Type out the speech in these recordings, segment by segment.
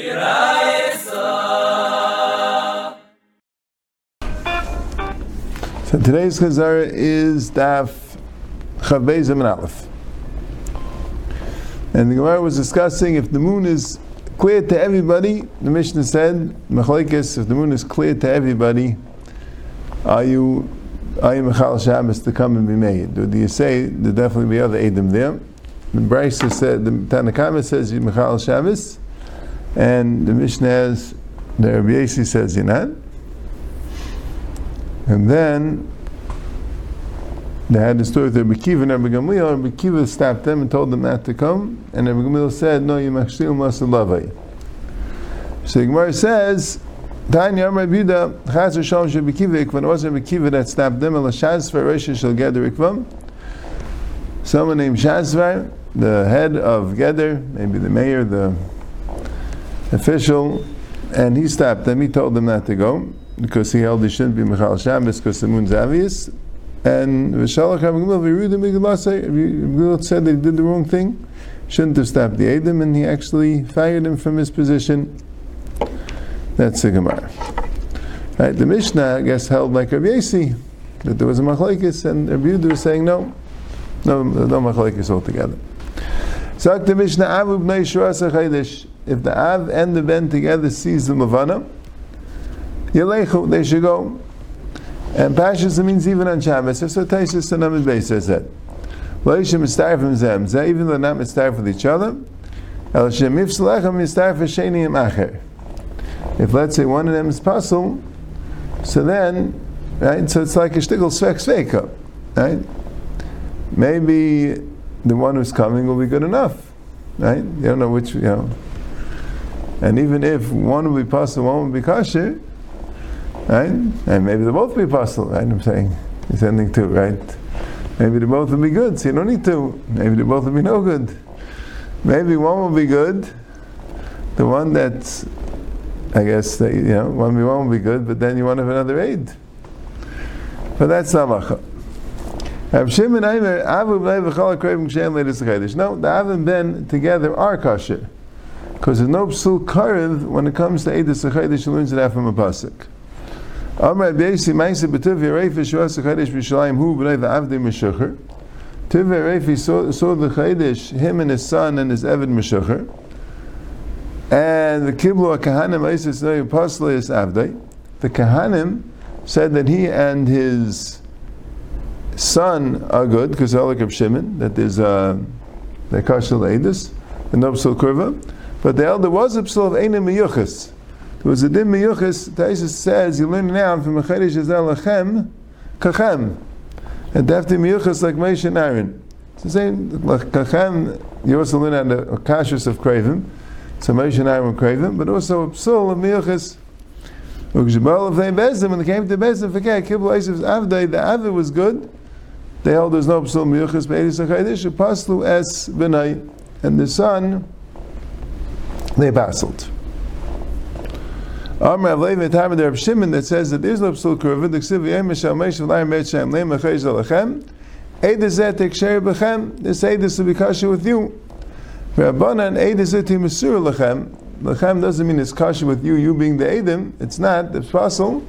So today's Chazara is Daf Chavbei Zeman Aleph. And the Gemara was discussing if the moon is clear to everybody, the Mishnah said, Machlekes, if the moon is clear to everybody, are you are you Mechal Shabbos to come and be made? Do you say there definitely be other Edom there? The Brisa said, the Tanakama says you Mechal Shabbos, and the Mishnah has, the Rabbi says you're. And then they had the story with Rabbi Akiva and Rabbi Gamliel. Rabbi Akiva stopped them and told them not to come. And Rabbi Gamliel said, No, you machshil masalavai. So the Gemara says, Tanya Amar Bida, Chaz Rishon Rabbi Akiva, when it wasn't Rabbi Akiva that stopped them, El Shazvar Rosh Shal Geder Ikvam. Someone named Shazvar, the head of Geder, maybe the mayor, the official, and he stopped them. He told them not to go because he held he shouldn't be Michal Shabbos because the moon's obvious. And Vishalach Gamliel said they did the wrong thing, shouldn't have stopped the Edom, and he actually fired him from his position. That's the Gemara. Right, the Mishnah, I guess, held like Rabbi Yasi, that there was a machlekes, and Rabbi Yehuda was saying no, no, no machlekes altogether. So the Mishnah, Avu b'nei Shurasa If the Av and the Ben together sees the Mavana, Yelechu, they should go. And Pashas means even on Shabbos. So Taisus and Amid Beis says that. Loishim mistar from Zem. Even though not mistar with each other. El Shem Ifsalechem mistar for Shenim Acher. If let's say one of them is puzzle, so then, right, so it's like a shtickle svek sveka, right? Maybe the one who's coming will be good enough, right? You don't know which, you know. And even if one will be puzzle, one will be kosher, right? And maybe they both be puzzle, right? I'm saying, it's ending two, right? Maybe they both will be good, so you don't need to. Maybe they both will be no good. Maybe one will be good, the one that's I guess you know one v one will be good, but then you want to have another aid. But that's halacha. No, the Av and Ben together are kosher, because there's no psul karev when it comes to Eidus Chaydish. Learns it from a pasuk. Amar Beisi Ma'ase B'Tuv Yereifa Shuas Chaydish B'Shalayim Hu Bnei V'Avdei Meshucher. Tuv Yereifa saw, the Chaydish, him and his son and his Evid Meshucher. And the Kiblu Kahanim Isis Pasleis Avdei, the Kahanim said that he and his son are good, because of Shimon, that there's a uh, the Kashal Eidus, the Nobsel Kurva, but the elder was a psul of Einim Miyuchas. There was a Dim Miyuchas, Taisus says, you learn now from a Mechadish Azel Lachem, Kachem. And Defti Miyuchas like Moshe and Aaron. It's the same, like Kachem, you also learn on the Kashus of Kravim. So Moshe and Aaron Kravim, but also a psul of Miyuchas. When they came to Bezim, forget, Kibbul Eisev's Avdai, the Avdai was good. They held there's no psul Miyuchas, Be'edis HaChaydish, Paslu Es Benai. And the son, they bastled. Amr Avlev Etam the Reb Shimon that says that there's no psul the Ksiv Yem Mishal Meish V'layim Bet Shem, Leim HaChayz Alachem, Eidazet Eksheri Bechem, this Eidaz will be kasha with you. Rabbanan Eidazet Masur Lachem, Lachem doesn't mean it's kasha with you, you being the Eidim, it's not, it's possible.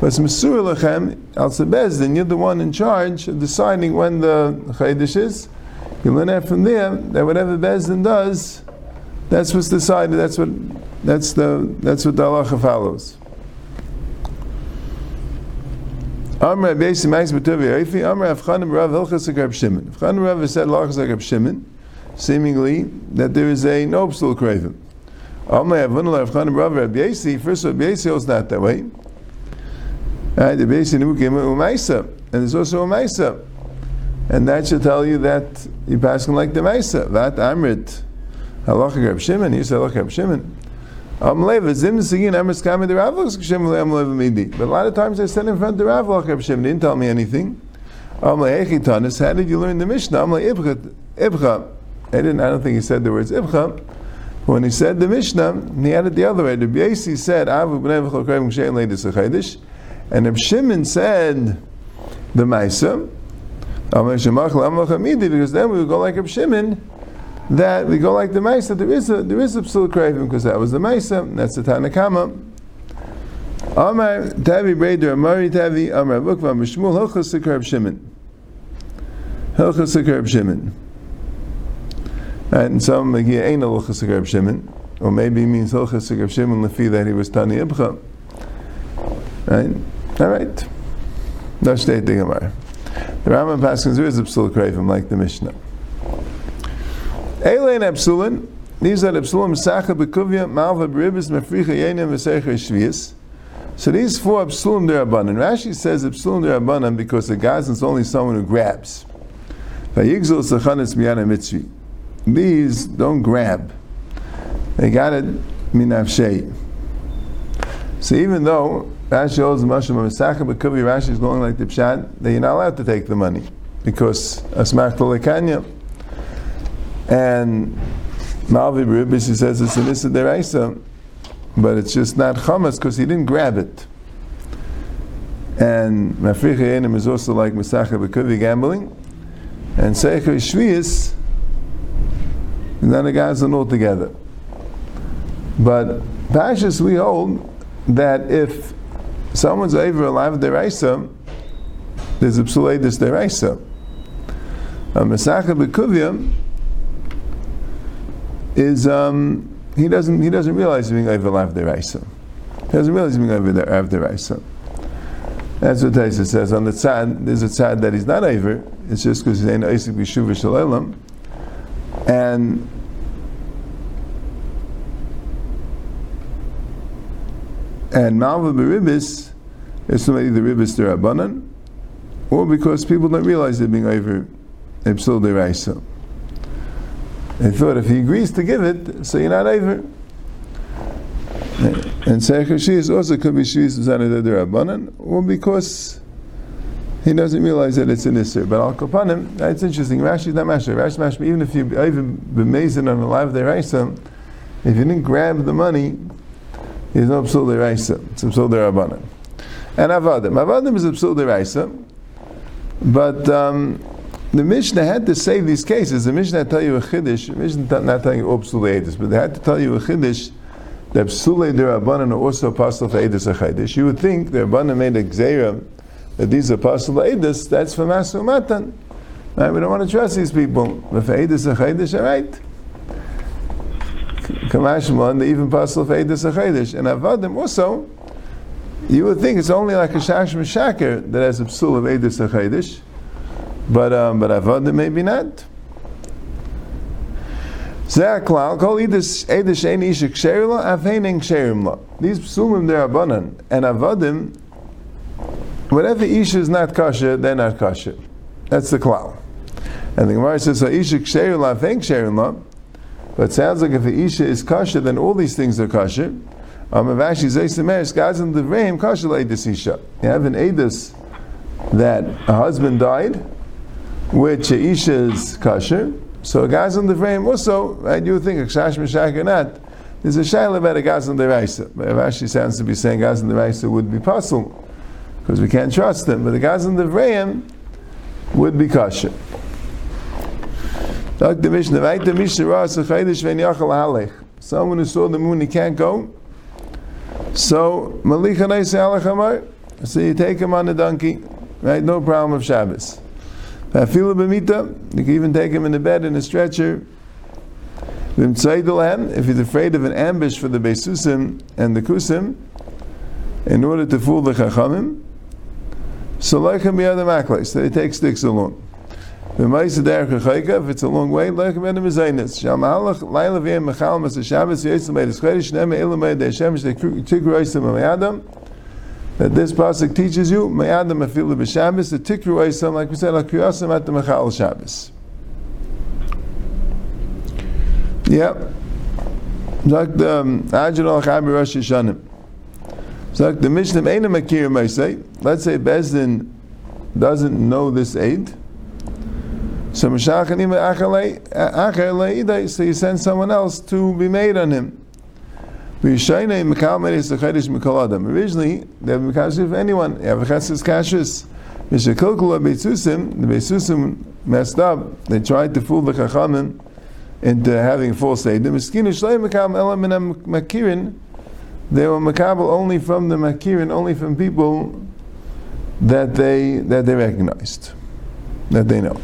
But it's Masur Lachem, Al Sebezdin, you're the one in charge of deciding when the Chaydish is. You learn that from there, that whatever Bezdin does, that's what's decided, that's what that's the that's what the halacha follows. Amr Beisi Max B'Tuvi Eifi Amr Avchanim Rav Hilchas Reb Shimon. Avchanim Rav said Lachas Reb Shimon, seemingly that there is a no psul craven. Amr Avchanim Rav Reb Yesi. First of all, Yesi is not that way. Right, the Beisi Nukim Umaisa, and there's also a Maisa, and that should tell you that you're passing like the Maisa. That Amrit Halacha Reb Shimon. He said Halacha Reb Shimon. But a lot of times I said in front of the Rav Lach Shem, didn't tell me anything. How did you learn the Mishnah? I'm like, Ibcha. I didn't, I don't think he said the words Ibcha. When he said the Mishnah, he it the other way. The Biesi said, Avu b'nei v'chol she'en leidus ha'chaydish. And Reb Shimon said the Maisa. Because then we would go like Reb Shimon that we go like the Maisa, there is a there is a psul craving because that was the Maisa, that's the Tanakama. Amar Tavi Breder Amari Tavi Amar Bukva Mishmul Hilchas Sikrab Shimon. Hilchas Sikrab Shimon. And some like ain't a Hilchas Sikrab Shimon, or maybe he means Hilchas Sikrab Shimon lefi that he was Tani Ibcha. Right? All right. No state the Rambam Paskins there is a psul craving like the Mishnah. Eilein Epsulin, these are Epsulim Sacha Bekuvia, Malva Beribis, Mefricha Yenim, Vesecha Shvius. So these four Epsulim Derabanan. Rashi says Epsulim Derabanan because the Gazan is only someone who grabs. Vayigzul Sachanis Miyana Mitzvi. These don't grab. They got it minavshei. So even though Rashi holds Moshe Masacha Bekuvi, Rashi is going like the Pshat, that you're not allowed to take the money because Asmach Lekanya. And Malvi Ribis, he says it's an Issa Deraisa, but it's just not Chamas because he didn't grab it. And Mafricha Yenim is also like Masacha Bekuvi gambling. And Seicha Shvius, the guys are all together. But Pashas, we hold that if someone's over alive deraisa, there's a psuledis deraisa. A Masacha Bekuvia is um, he doesn't he doesn't realize he's being over alive deraisa. He doesn't realize he's being over deraisa. That's what Taisa says on the tzad. There's a tzad that he's not over. It's just because he's in Isaac Bishuv Shalom, and and Malva Beribis is somebody the Ribis Derabanan, or because people don't realize they're being over Ipsil Deraisa. They thought if he agrees to give it, so you're not over. And Seicher also could be Shvis Zanad Derabanan, or because he doesn't realize that it's an Isser. But Al Kapanim, that's interesting. Rashi's not Mashra. Rashi Mashra, even if you even bemazin on a live Deraisa, if you didn't grab the money, is no psul deraisa. It's psul derabanan. And avadim. Avadim is a psul deraisa. But um, the Mishnah had to say these cases. The Mishnah tell you a chiddush. Mishnah not telling you all psul edis, but they had to tell you a chiddush that psul derabanan are also apostle for edis a You would think the rabbanan made a gzeira that these apostle edis. That's for masu matan. Right? We don't want to trust these people. But for edis a all right. Kamashma, they even pasul Feidus Achedish. And Avadim also, you would think it's only like a Shash Meshaker that has a psul of Eidus Achedish, but um, but Avadim maybe not. These psulim they're abanan, and Avadim, whatever Ish is not kosher, they're not kosher. That's the klal. And the Gemara says, Ishik Sherila, Avhening Sherimla, but it sounds like if the Isha is kosher, then all these things are kosher. Um, Avashi Zaysimesh, guys in the Vrahim, kosher Eidus Isha. You have an Eidus that a husband died, which Isha is kosher. So guys in the Vrahim also, right, you think, Akshash Meshach or not, there's a shayla about a the Raisa. But Avashi sounds to be saying gaz in the Raisa would be possible, because we can't trust them. But the gaz in the Vrahim would be kosher. The Mishnah. Someone who saw the moon, he can't go. So, So you take him on the donkey, right? No problem of Shabbos. Afilu b'mita, you can even take him in the bed in a stretcher. If he's afraid of an ambush for the Besusim and the Kusim, in order to fool the Chachamim, so like him the maklis, so he takes sticks along. If it's a long way. That this pasuk teaches you like we said at the Shabbos. Yep. Um, Chabi Rosh the Mishnah Eina Makir may say. Let's say Bezdin doesn't know this aid. So uh, so you send someone else to be made on him. Originally, they have Mekashif of anyone. You have Chesis Kashis. The Beisusim messed up. They tried to fool the Chachamim into having false Elam Min Makirin, they were Makabal only from the Makirin, only from people that they, that they recognized, that they know.